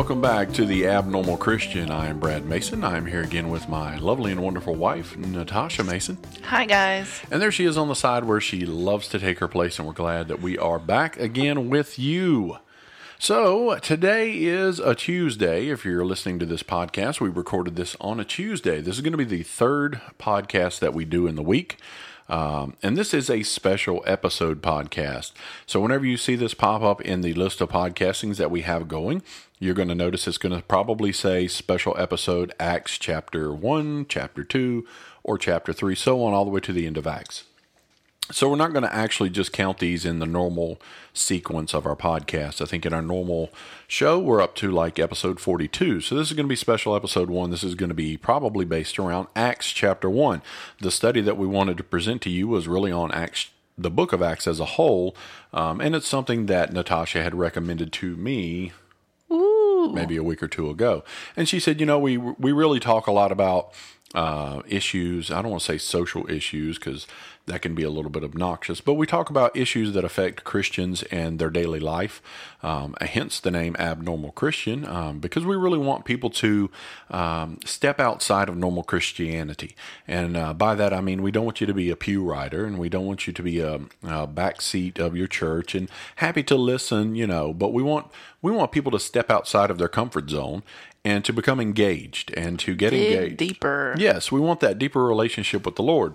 welcome back to the Abnormal Christian. I am Brad Mason. I am here again with my lovely and wonderful wife, Natasha Mason. Hi, guys. And there she is on the side where she loves to take her place, and we're glad that we are back again with you. So, today is a Tuesday. If you're listening to this podcast, we recorded this on a Tuesday. This is going to be the third podcast that we do in the week. Um, and this is a special episode podcast. So, whenever you see this pop up in the list of podcastings that we have going, you're going to notice it's going to probably say special episode Acts chapter 1, chapter 2, or chapter 3, so on, all the way to the end of Acts. So we're not going to actually just count these in the normal sequence of our podcast. I think in our normal show, we're up to like episode 42. So this is going to be special episode one. This is going to be probably based around Acts chapter one. The study that we wanted to present to you was really on Acts, the book of Acts as a whole. Um, and it's something that Natasha had recommended to me Ooh. maybe a week or two ago. And she said, you know, we we really talk a lot about uh, issues. I don't want to say social issues because that can be a little bit obnoxious, but we talk about issues that affect Christians and their daily life. Um, hence the name Abnormal Christian, um, because we really want people to um, step outside of normal Christianity. And uh, by that, I mean we don't want you to be a pew rider and we don't want you to be a, a backseat of your church and happy to listen, you know, but we want we want people to step outside of their comfort zone and to become engaged and to get Dig engaged. deeper. Yes, we want that deeper relationship with the Lord.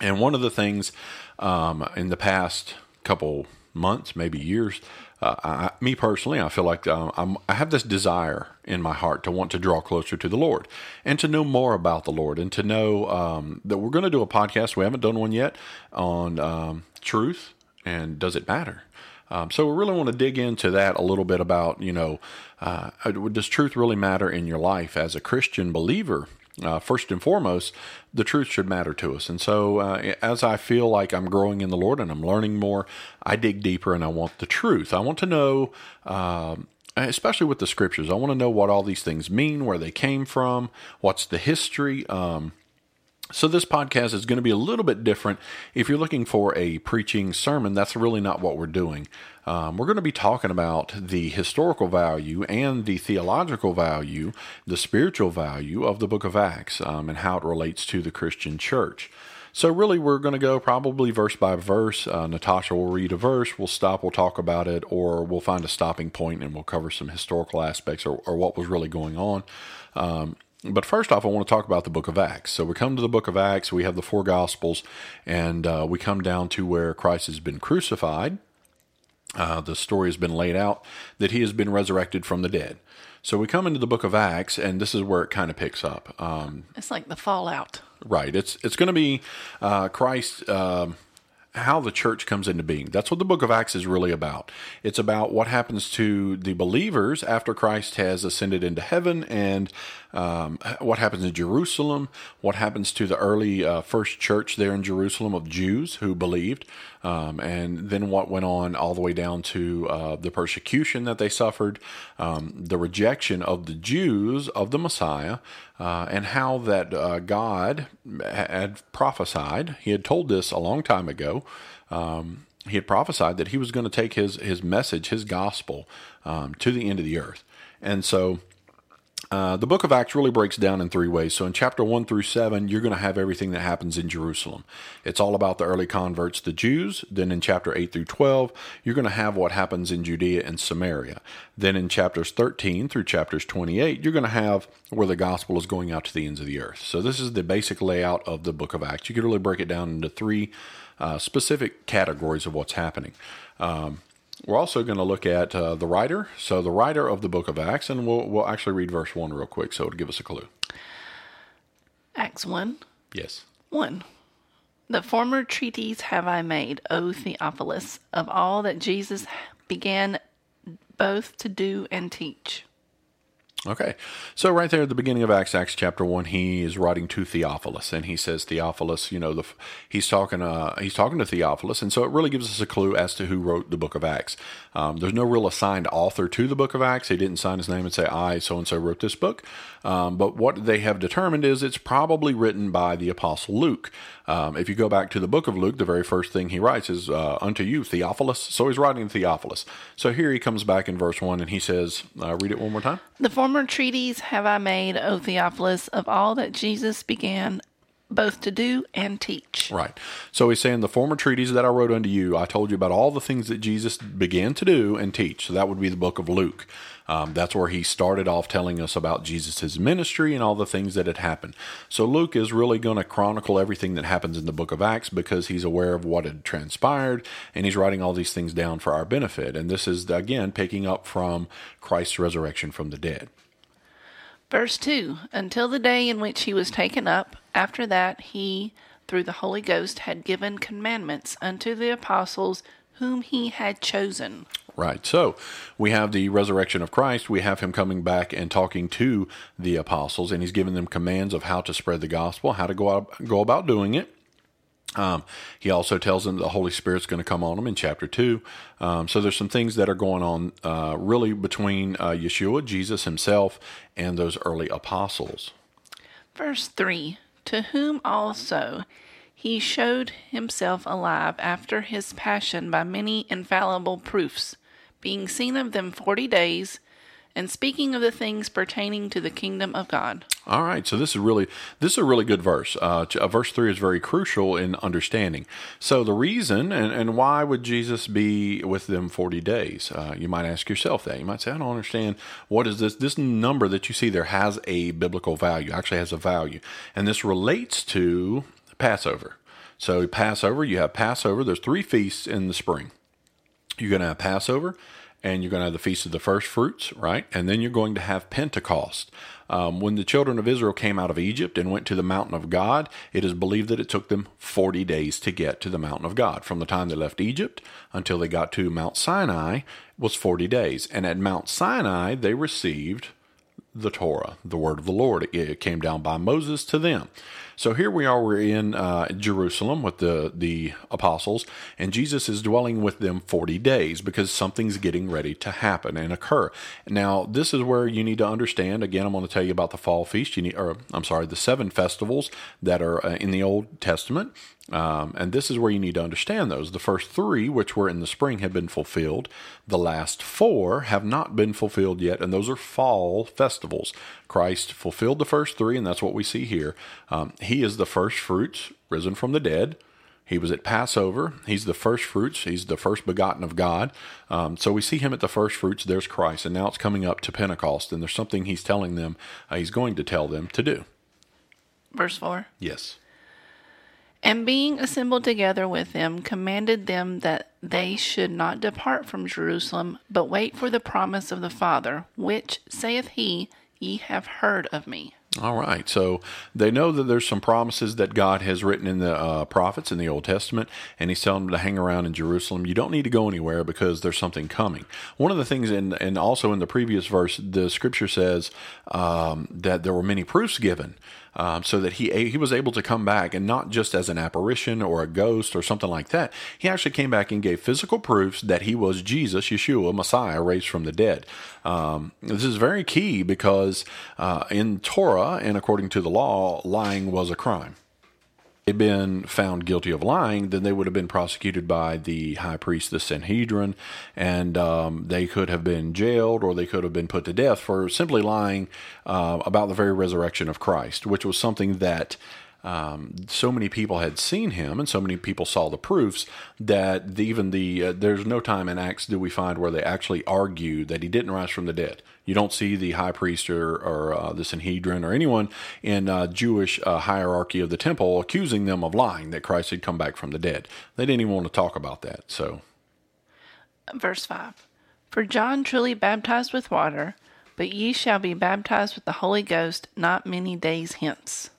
And one of the things um, in the past couple months, maybe years, uh, I, me personally, I feel like I'm, I have this desire in my heart to want to draw closer to the Lord and to know more about the Lord and to know um, that we're going to do a podcast. We haven't done one yet on um, truth and does it matter? Um, so we really want to dig into that a little bit about, you know, uh, does truth really matter in your life as a Christian believer? Uh, first and foremost, the truth should matter to us. And so, uh, as I feel like I'm growing in the Lord and I'm learning more, I dig deeper and I want the truth. I want to know, um, especially with the scriptures, I want to know what all these things mean, where they came from, what's the history. Um, so, this podcast is going to be a little bit different. If you're looking for a preaching sermon, that's really not what we're doing. Um, we're going to be talking about the historical value and the theological value, the spiritual value of the book of Acts um, and how it relates to the Christian church. So, really, we're going to go probably verse by verse. Uh, Natasha will read a verse, we'll stop, we'll talk about it, or we'll find a stopping point and we'll cover some historical aspects or, or what was really going on. Um, but first off, I want to talk about the book of Acts. So we come to the book of Acts, we have the four gospels, and uh, we come down to where Christ has been crucified. Uh, the story has been laid out that he has been resurrected from the dead. So we come into the book of Acts, and this is where it kind of picks up. Um, It's like the fallout. right. It's it's going to be uh, Christ. Um, how the church comes into being. That's what the book of Acts is really about. It's about what happens to the believers after Christ has ascended into heaven and um, what happens in Jerusalem, what happens to the early uh, first church there in Jerusalem of Jews who believed, um, and then what went on all the way down to uh, the persecution that they suffered, um, the rejection of the Jews of the Messiah, uh, and how that uh, God had prophesied. He had told this a long time ago. Um, he had prophesied that he was going to take his his message, his gospel, um, to the end of the earth, and so. Uh, the book of Acts really breaks down in three ways. So, in chapter 1 through 7, you're going to have everything that happens in Jerusalem. It's all about the early converts, the Jews. Then, in chapter 8 through 12, you're going to have what happens in Judea and Samaria. Then, in chapters 13 through chapters 28, you're going to have where the gospel is going out to the ends of the earth. So, this is the basic layout of the book of Acts. You could really break it down into three uh, specific categories of what's happening. Um, we're also going to look at uh, the writer. So, the writer of the book of Acts, and we'll, we'll actually read verse 1 real quick so it'll give us a clue. Acts 1 Yes. 1. The former treaties have I made, O Theophilus, of all that Jesus began both to do and teach. Okay. So right there at the beginning of Acts, Acts chapter one, he is writing to Theophilus, and he says Theophilus, you know, the he's talking uh, he's talking to Theophilus, and so it really gives us a clue as to who wrote the book of Acts. Um, there's no real assigned author to the book of Acts. He didn't sign his name and say I so and so wrote this book. Um, but what they have determined is it's probably written by the apostle Luke. Um, if you go back to the book of Luke, the very first thing he writes is uh, unto you, Theophilus. So he's writing Theophilus. So here he comes back in verse one, and he says, uh, "Read it one more time." The former treaties have I made, O Theophilus, of all that Jesus began both to do and teach. Right. So he's saying the former treaties that I wrote unto you, I told you about all the things that Jesus began to do and teach. So that would be the book of Luke. Um, that's where he started off telling us about Jesus' ministry and all the things that had happened. So Luke is really going to chronicle everything that happens in the book of Acts because he's aware of what had transpired and he's writing all these things down for our benefit. And this is, again, picking up from Christ's resurrection from the dead. Verse 2 Until the day in which he was taken up, after that he, through the Holy Ghost, had given commandments unto the apostles whom he had chosen. Right. So we have the resurrection of Christ. We have him coming back and talking to the apostles, and he's giving them commands of how to spread the gospel, how to go out, go about doing it. Um, he also tells them the Holy Spirit's going to come on them in chapter two. Um, so there's some things that are going on uh, really between uh, Yeshua, Jesus himself, and those early apostles. Verse 3 To whom also he showed himself alive after his passion by many infallible proofs, being seen of them forty days, and speaking of the things pertaining to the kingdom of God. All right, so this is really this is a really good verse. Uh, uh, verse three is very crucial in understanding. So the reason and, and why would Jesus be with them forty days? Uh, you might ask yourself that. You might say, I don't understand. What is this? This number that you see there has a biblical value. Actually, has a value, and this relates to Passover. So Passover, you have Passover. There's three feasts in the spring. You're going to have Passover and you're going to have the Feast of the First Fruits, right? And then you're going to have Pentecost. Um, when the children of Israel came out of Egypt and went to the mountain of God, it is believed that it took them 40 days to get to the mountain of God. From the time they left Egypt until they got to Mount Sinai was 40 days. And at Mount Sinai, they received the Torah, the word of the Lord. It came down by Moses to them. So here we are, we're in uh, Jerusalem with the, the apostles, and Jesus is dwelling with them 40 days because something's getting ready to happen and occur. Now, this is where you need to understand. Again, I'm going to tell you about the fall feast. You need, or I'm sorry, the seven festivals that are uh, in the Old Testament. Um, and this is where you need to understand those. The first three, which were in the spring, have been fulfilled. The last four have not been fulfilled yet, and those are fall festivals. Christ fulfilled the first three, and that's what we see here. Um, he is the first fruits risen from the dead. He was at Passover. He's the first fruits. He's the first begotten of God. Um, so we see him at the first fruits. There's Christ. And now it's coming up to Pentecost, and there's something he's telling them, uh, he's going to tell them to do. Verse 4 Yes. And being assembled together with them, commanded them that they should not depart from Jerusalem, but wait for the promise of the Father, which, saith he, ye have heard of me. All right. So they know that there's some promises that God has written in the uh, prophets in the Old Testament, and He's telling them to hang around in Jerusalem. You don't need to go anywhere because there's something coming. One of the things, in, and also in the previous verse, the scripture says um, that there were many proofs given. Um, so that he he was able to come back and not just as an apparition or a ghost or something like that. He actually came back and gave physical proofs that he was Jesus, Yeshua, Messiah, raised from the dead. Um, this is very key because uh, in Torah and according to the law, lying was a crime they'd been found guilty of lying, then they would have been prosecuted by the high priest, the Sanhedrin, and um, they could have been jailed or they could have been put to death for simply lying uh, about the very resurrection of Christ, which was something that. Um, so many people had seen him, and so many people saw the proofs that the, even the uh, there's no time in Acts do we find where they actually argue that he didn't rise from the dead. You don't see the high priest or, or uh, the Sanhedrin or anyone in uh, Jewish uh, hierarchy of the temple accusing them of lying that Christ had come back from the dead. They didn't even want to talk about that. So, verse five: For John truly baptized with water, but ye shall be baptized with the Holy Ghost not many days hence.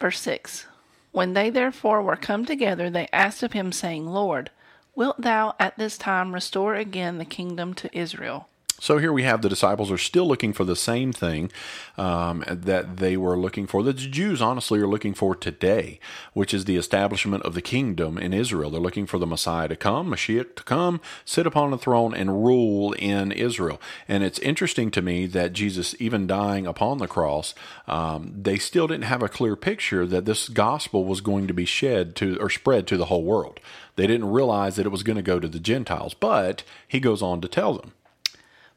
Verse 6 When they therefore were come together, they asked of him, saying, Lord, wilt thou at this time restore again the kingdom to Israel? So here we have the disciples are still looking for the same thing um, that they were looking for, that the Jews honestly are looking for today, which is the establishment of the kingdom in Israel. They're looking for the Messiah to come, Mashiach to come, sit upon the throne, and rule in Israel. And it's interesting to me that Jesus, even dying upon the cross, um, they still didn't have a clear picture that this gospel was going to be shed to or spread to the whole world. They didn't realize that it was going to go to the Gentiles, but he goes on to tell them.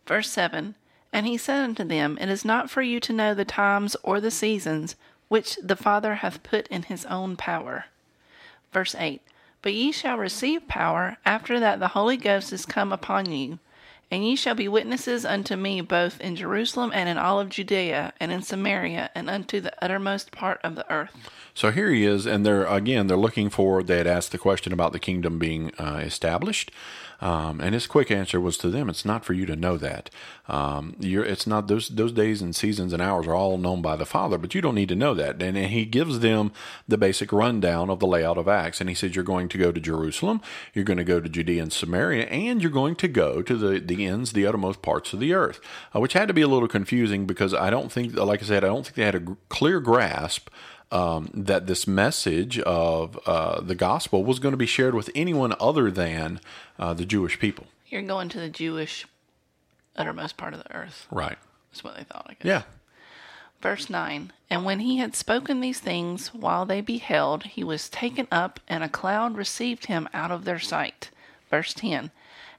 Verse 7 And he said unto them, It is not for you to know the times or the seasons which the Father hath put in his own power. Verse 8 But ye shall receive power after that the Holy Ghost is come upon you. And ye shall be witnesses unto me both in Jerusalem and in all of Judea and in Samaria and unto the uttermost part of the earth. So here he is, and they're again they're looking for. They had asked the question about the kingdom being uh, established, um, and his quick answer was to them, "It's not for you to know that. Um, it's not those those days and seasons and hours are all known by the Father, but you don't need to know that." And, and he gives them the basic rundown of the layout of Acts, and he says, "You're going to go to Jerusalem, you're going to go to Judea and Samaria, and you're going to go to the the ends, the uttermost parts of the earth," uh, which had to be a little confusing because I don't think, like I said, I don't think they had a clear grasp um, that this message of uh, the gospel was going to be shared with anyone other than uh, the Jewish people. You're going to the Jewish uttermost part of the earth. Right. That's what they thought, I guess. Yeah. Verse 9 And when he had spoken these things while they beheld, he was taken up, and a cloud received him out of their sight. Verse 10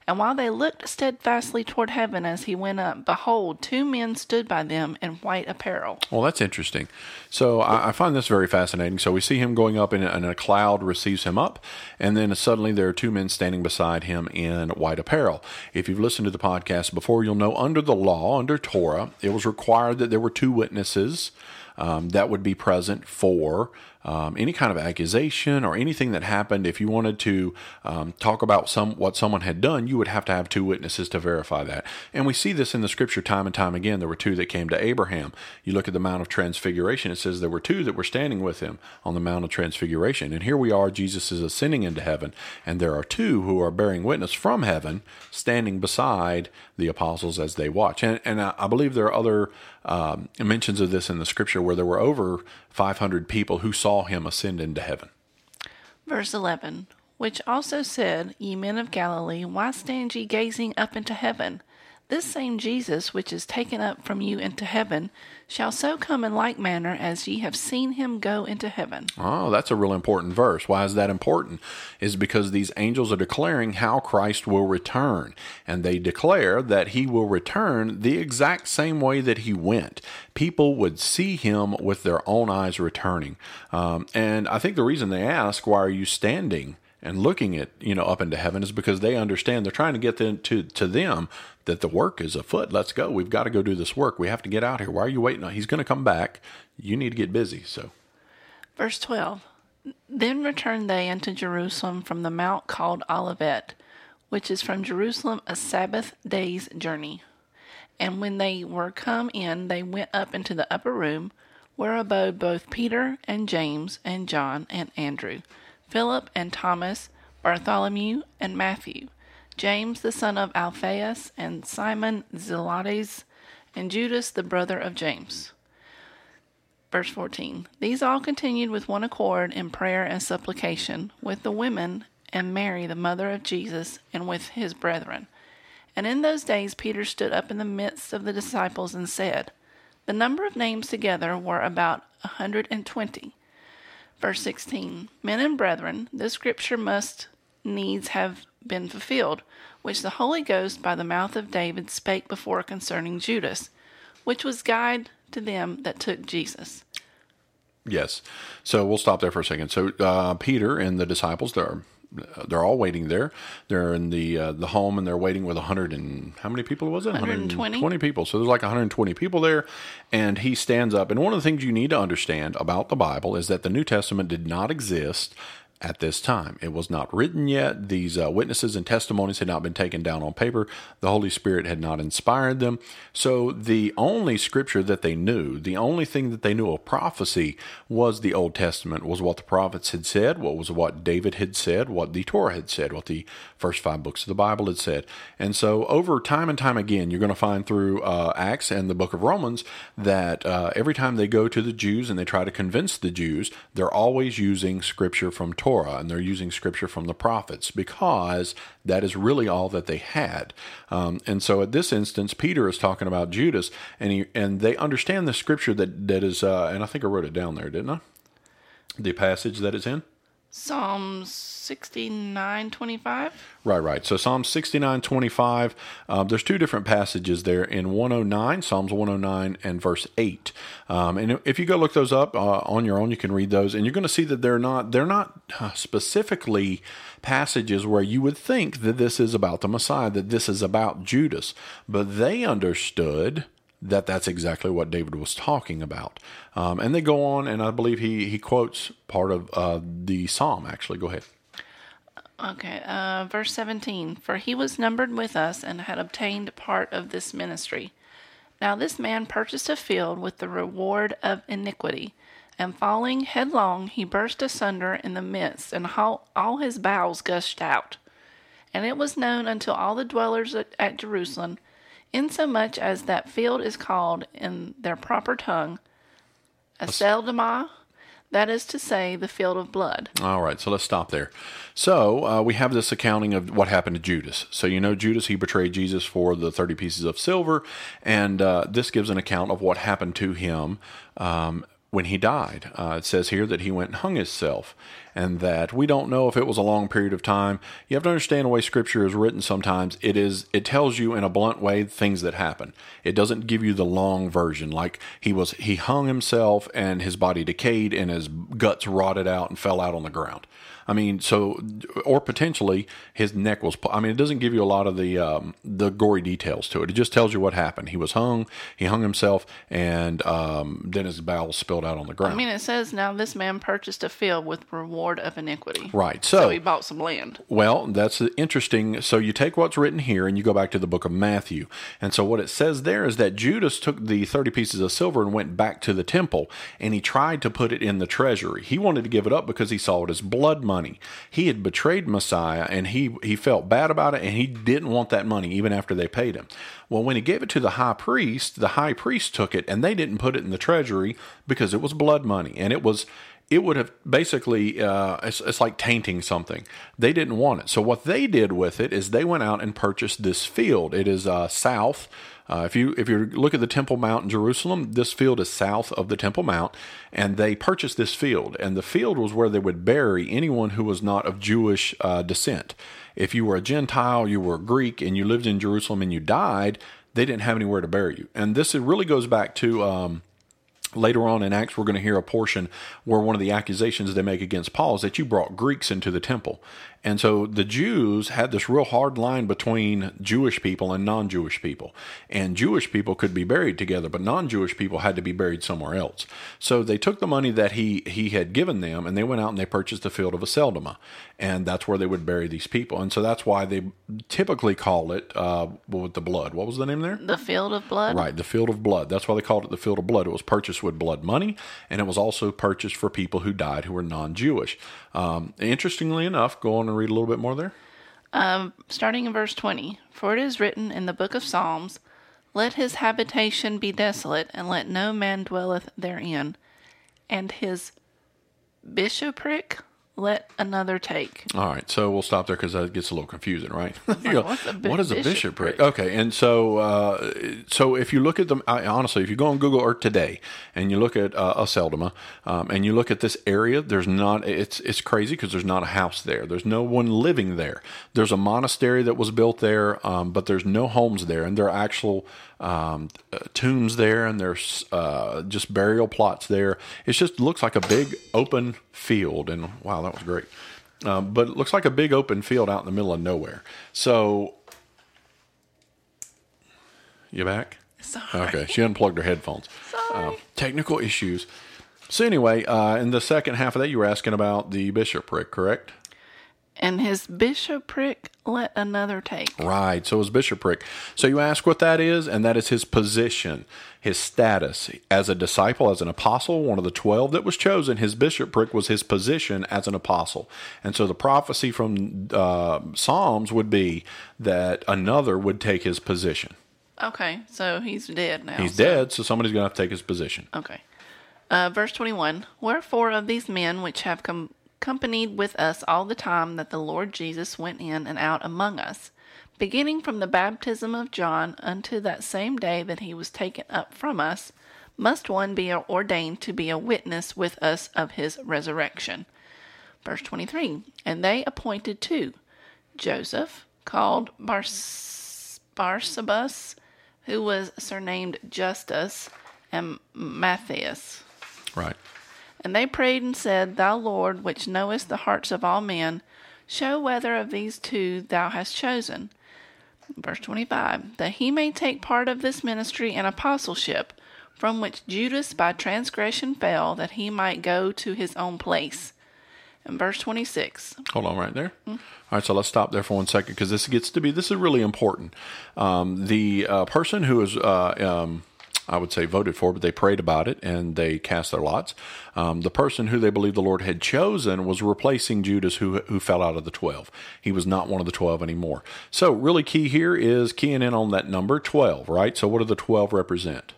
and while they looked steadfastly toward heaven as he went up, behold, two men stood by them in white apparel. Well, that's interesting. So I, I find this very fascinating. So we see him going up, and, and a cloud receives him up, and then suddenly there are two men standing beside him in white apparel. If you've listened to the podcast before, you'll know under the law, under Torah, it was required that there were two witnesses um, that would be present for um, any kind of accusation or anything that happened, if you wanted to um, talk about some what someone had done, you would have to have two witnesses to verify that. And we see this in the scripture time and time again. There were two that came to Abraham. You look at the Mount of Transfiguration; it says there were two that were standing with him on the Mount of Transfiguration. And here we are; Jesus is ascending into heaven, and there are two who are bearing witness from heaven, standing beside the apostles as they watch. And, and I, I believe there are other um, mentions of this in the scripture where there were over 500 people who saw him ascend into heaven. Verse 11 Which also said, Ye men of Galilee, why stand ye gazing up into heaven? This same Jesus, which is taken up from you into heaven, shall so come in like manner as ye have seen him go into heaven. Oh, that's a real important verse. Why is that important? Is because these angels are declaring how Christ will return. And they declare that he will return the exact same way that he went. People would see him with their own eyes returning. Um, and I think the reason they ask, Why are you standing? And looking at you know up into heaven is because they understand they're trying to get them to to them that the work is afoot. Let's go. We've got to go do this work. We have to get out here. Why are you waiting? He's going to come back. You need to get busy. So, verse twelve. Then returned they unto Jerusalem from the mount called Olivet, which is from Jerusalem a Sabbath day's journey. And when they were come in, they went up into the upper room, where abode both Peter and James and John and Andrew Philip and Thomas, Bartholomew and Matthew, James the son of Alphaeus, and Simon Zelotes, and Judas the brother of James. Verse 14 These all continued with one accord in prayer and supplication, with the women and Mary the mother of Jesus, and with his brethren. And in those days Peter stood up in the midst of the disciples and said, The number of names together were about a hundred and twenty. Verse 16 Men and brethren, this scripture must needs have been fulfilled, which the Holy Ghost by the mouth of David spake before concerning Judas, which was guide to them that took Jesus. Yes. So we'll stop there for a second. So uh, Peter and the disciples, they're they're all waiting there. They're in the uh, the home and they're waiting with 100 and how many people was it? 120. 120 people. So there's like 120 people there and he stands up and one of the things you need to understand about the Bible is that the New Testament did not exist at this time. It was not written yet. These uh, witnesses and testimonies had not been taken down on paper. The Holy Spirit had not inspired them. So the only scripture that they knew, the only thing that they knew of prophecy was the Old Testament, was what the prophets had said, what was what David had said, what the Torah had said, what the first five books of the Bible had said. And so over time and time again, you're going to find through uh, Acts and the book of Romans that uh, every time they go to the Jews and they try to convince the Jews, they're always using scripture from Torah Torah and they're using scripture from the prophets because that is really all that they had. Um, and so at this instance, Peter is talking about Judas and he, and they understand the scripture that, that is, uh, and I think I wrote it down there, didn't I? The passage that it's in. Psalms 69 25. Right, right. So Psalm 69 25, um, there's two different passages there in 109, Psalms 109 and verse 8. Um, and if you go look those up uh, on your own, you can read those, and you're going to see that they're not, they're not uh, specifically passages where you would think that this is about the Messiah, that this is about Judas. But they understood that that's exactly what David was talking about. Um, and they go on, and I believe he, he quotes part of uh, the psalm, actually. Go ahead. Okay, uh, verse 17 For he was numbered with us and had obtained part of this ministry. Now this man purchased a field with the reward of iniquity, and falling headlong, he burst asunder in the midst, and all, all his bowels gushed out. And it was known unto all the dwellers at, at Jerusalem insomuch as that field is called in their proper tongue a Aceldama, that is to say, the field of blood. All right, so let's stop there. So uh, we have this accounting of what happened to Judas. So you know Judas, he betrayed Jesus for the 30 pieces of silver, and uh, this gives an account of what happened to him um, when he died. Uh, it says here that he went and hung himself, and that we don't know if it was a long period of time. You have to understand the way Scripture is written. Sometimes it is it tells you in a blunt way things that happen. It doesn't give you the long version, like he was he hung himself and his body decayed and his guts rotted out and fell out on the ground. I mean, so or potentially his neck was. I mean, it doesn't give you a lot of the um, the gory details to it. It just tells you what happened. He was hung. He hung himself, and um, then his bowels spilled out on the ground. I mean, it says now this man purchased a field with reward of iniquity. Right. So, So, he bought some land. well, that's interesting. So you take what's written here and you go back to the book of Matthew. And so what it says there is that Judas took the 30 pieces of silver and went back to the temple and he tried to put it in the treasury. He wanted to give it up because he saw it as blood money. He had betrayed Messiah and he, he felt bad about it and he didn't want that money even after they paid him. Well, when he gave it to the high priest, the high priest took it and they didn't put it in the treasury because it was blood money and it was it would have basically uh, it's, it's like tainting something they didn't want it so what they did with it is they went out and purchased this field it is uh, south uh, if you if you look at the Temple Mount in Jerusalem, this field is south of the Temple Mount, and they purchased this field. And the field was where they would bury anyone who was not of Jewish uh, descent. If you were a Gentile, you were a Greek, and you lived in Jerusalem and you died, they didn't have anywhere to bury you. And this really goes back to. Um, Later on in Acts, we're going to hear a portion where one of the accusations they make against Paul is that you brought Greeks into the temple. And so the Jews had this real hard line between Jewish people and non Jewish people. And Jewish people could be buried together, but non Jewish people had to be buried somewhere else. So they took the money that he, he had given them and they went out and they purchased the field of Aceldama. And that's where they would bury these people. And so that's why they typically call it uh, with the blood. What was the name there? The field of blood. Right, the field of blood. That's why they called it the field of blood. It was purchased with blood money, and it was also purchased for people who died who were non Jewish. Um, interestingly enough, go and read a little bit more there. Um, starting in verse 20 For it is written in the book of Psalms, Let his habitation be desolate, and let no man dwelleth therein, and his bishopric let another take. All right, so we'll stop there because that gets a little confusing, right? You go, bi- what is a bishopric? bishopric? Okay, and so uh, so if you look at them, I, honestly, if you go on Google Earth today and you look at uh, Aceldama um, and you look at this area, there's not. It's it's crazy because there's not a house there. There's no one living there. There's a monastery that was built there, um, but there's no homes there, and there are actual um, uh, tombs there, and there's uh, just burial plots there. It just looks like a big open field, and wow, that was great. Um, but it looks like a big open field out in the middle of nowhere. So, you back? Sorry. Okay, she unplugged her headphones. Sorry. Uh, technical issues. So anyway, uh, in the second half of that, you were asking about the bishopric, correct? And his bishopric let another take. Right. So his bishopric. So you ask what that is, and that is his position, his status as a disciple, as an apostle, one of the twelve that was chosen. His bishopric was his position as an apostle. And so the prophecy from uh, Psalms would be that another would take his position. Okay, so he's dead now. He's so- dead, so somebody's going to have to take his position. Okay. Uh, verse 21 Wherefore of these men which have com- accompanied with us all the time that the Lord Jesus went in and out among us, beginning from the baptism of John unto that same day that he was taken up from us, must one be ordained to be a witness with us of his resurrection. Verse 23 And they appointed two Joseph, called Bars- Barsabas, who was surnamed Justus, and Matthias. Right. And they prayed and said, Thou Lord, which knowest the hearts of all men, show whether of these two thou hast chosen. Verse 25 That he may take part of this ministry and apostleship, from which Judas by transgression fell, that he might go to his own place. And verse 26 Hold on right there. All right, so let's stop there for one second because this gets to be this is really important. Um, the uh, person who is, uh, um, I would say, voted for, but they prayed about it and they cast their lots. Um, the person who they believed the Lord had chosen was replacing Judas, who who fell out of the twelve. He was not one of the twelve anymore. So, really key here is keying in on that number twelve. Right. So, what do the twelve represent?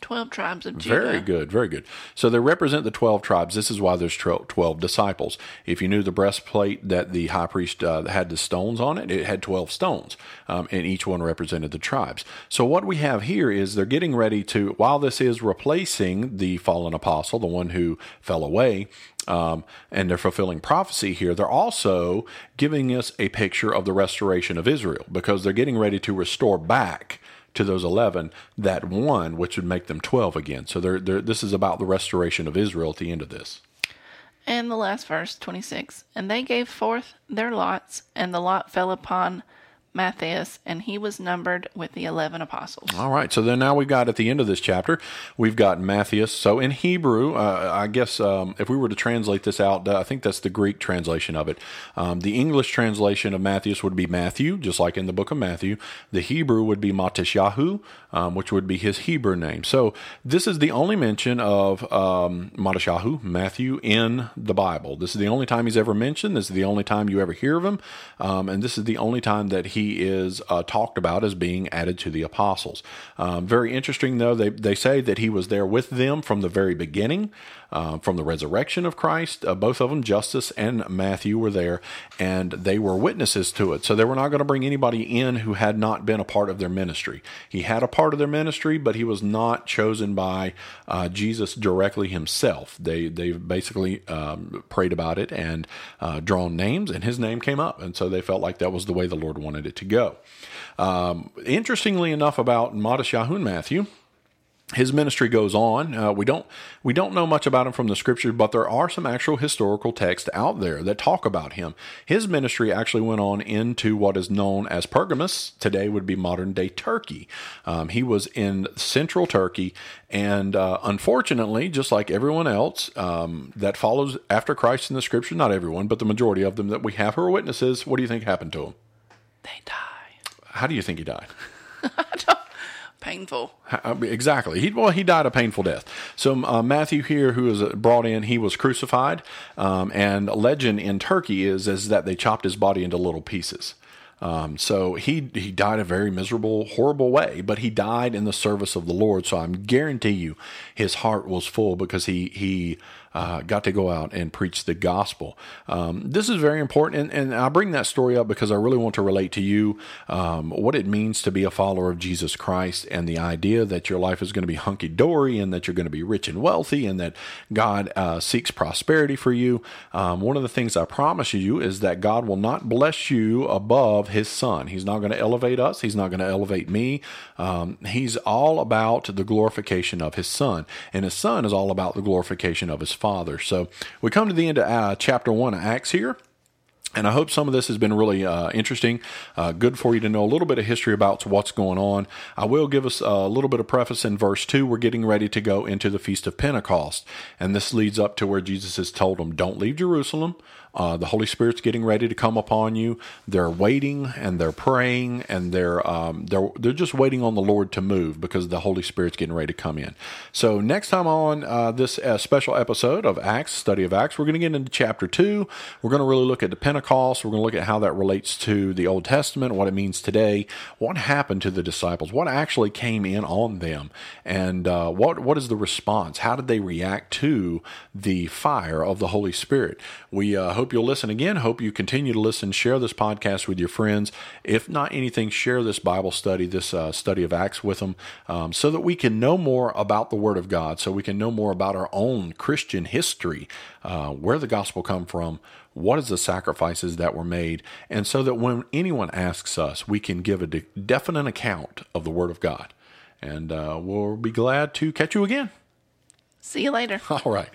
12 tribes of Judah. Very good, very good. So they represent the 12 tribes. This is why there's 12 disciples. If you knew the breastplate that the high priest uh, had the stones on it, it had 12 stones, um, and each one represented the tribes. So what we have here is they're getting ready to, while this is replacing the fallen apostle, the one who fell away, um, and they're fulfilling prophecy here, they're also giving us a picture of the restoration of Israel because they're getting ready to restore back to those 11 that one which would make them 12 again so they're, they're, this is about the restoration of israel at the end of this And the last verse, 26. And they gave forth their lots, and the lot fell upon Matthias, and he was numbered with the eleven apostles. all right so then now we've got at the end of this chapter we've got matthias. So in hebrew uh, i guess um, if we were to translate this out uh, i think that's the greek translation of it. Um, the english translation of matthias would be matthew just like in the book of matthew. The hebrew would be matishahu um, which would be his hebrew name. So this is the only mention of um, matishahu matthew in the bible. This is the only time he's ever mentioned. This is the only time you ever hear of him. Um, and this is the only time that he is uh, talked about as being added to the apostles. Um, very interesting, though, they, they say that he was there with them from the very beginning, uh, from the resurrection of Christ. Uh, both of them, Justus and Matthew, were there, and they were witnesses to it. So they were not going to bring anybody in who had not been a part of their ministry. He had a part of their ministry, but he was not chosen by uh, Jesus directly himself. They they basically um, prayed about it and uh, drawn names, and his name came up, and so they felt like that was the way the Lord wanted it to go. Um, interestingly enough, about Modest and Matthew, his ministry goes on. Uh, we don't we don't know much about him from the scriptures, but there are some actual historical texts out there that talk about him. His ministry actually went on into what is known as Pergamus. Today would be modern day Turkey. Um, he was in central Turkey, and uh, unfortunately, just like everyone else um, that follows after Christ in the scripture, not everyone, but the majority of them that we have who are witnesses. What do you think happened to him? They die. How do you think he died? Painful. Uh, Exactly. He well, he died a painful death. So uh, Matthew here, who was brought in, he was crucified. Um, and legend in Turkey is is that they chopped his body into little pieces. Um, so he he died a very miserable, horrible way, but he died in the service of the Lord. So I'm guarantee you, his heart was full because he he uh, got to go out and preach the gospel. Um, this is very important, and, and I bring that story up because I really want to relate to you um, what it means to be a follower of Jesus Christ and the idea that your life is going to be hunky dory and that you're going to be rich and wealthy and that God uh, seeks prosperity for you. Um, one of the things I promise you is that God will not bless you above His Son. He's not going to elevate us. He's not going to elevate me. Um, he's all about the glorification of His Son, and His Son is all about the glorification of His Father. So we come to the end of uh, chapter one of Acts here. And I hope some of this has been really uh, interesting, uh, good for you to know a little bit of history about what's going on. I will give us a little bit of preface in verse 2. We're getting ready to go into the Feast of Pentecost. And this leads up to where Jesus has told them, Don't leave Jerusalem. Uh, the Holy Spirit's getting ready to come upon you. They're waiting and they're praying and they're um, they're they're just waiting on the Lord to move because the Holy Spirit's getting ready to come in. So next time on uh, this uh, special episode of Acts, study of Acts, we're going to get into chapter two. We're going to really look at the Pentecost. We're going to look at how that relates to the Old Testament, what it means today, what happened to the disciples, what actually came in on them, and uh, what what is the response? How did they react to the fire of the Holy Spirit? We uh, hope you'll listen again. Hope you continue to listen. Share this podcast with your friends. If not anything, share this Bible study, this uh, study of Acts with them, um, so that we can know more about the Word of God, so we can know more about our own Christian history, uh, where the gospel come from, what is the sacrifices that were made, and so that when anyone asks us, we can give a de- definite account of the Word of God. And uh, we'll be glad to catch you again. See you later. All right.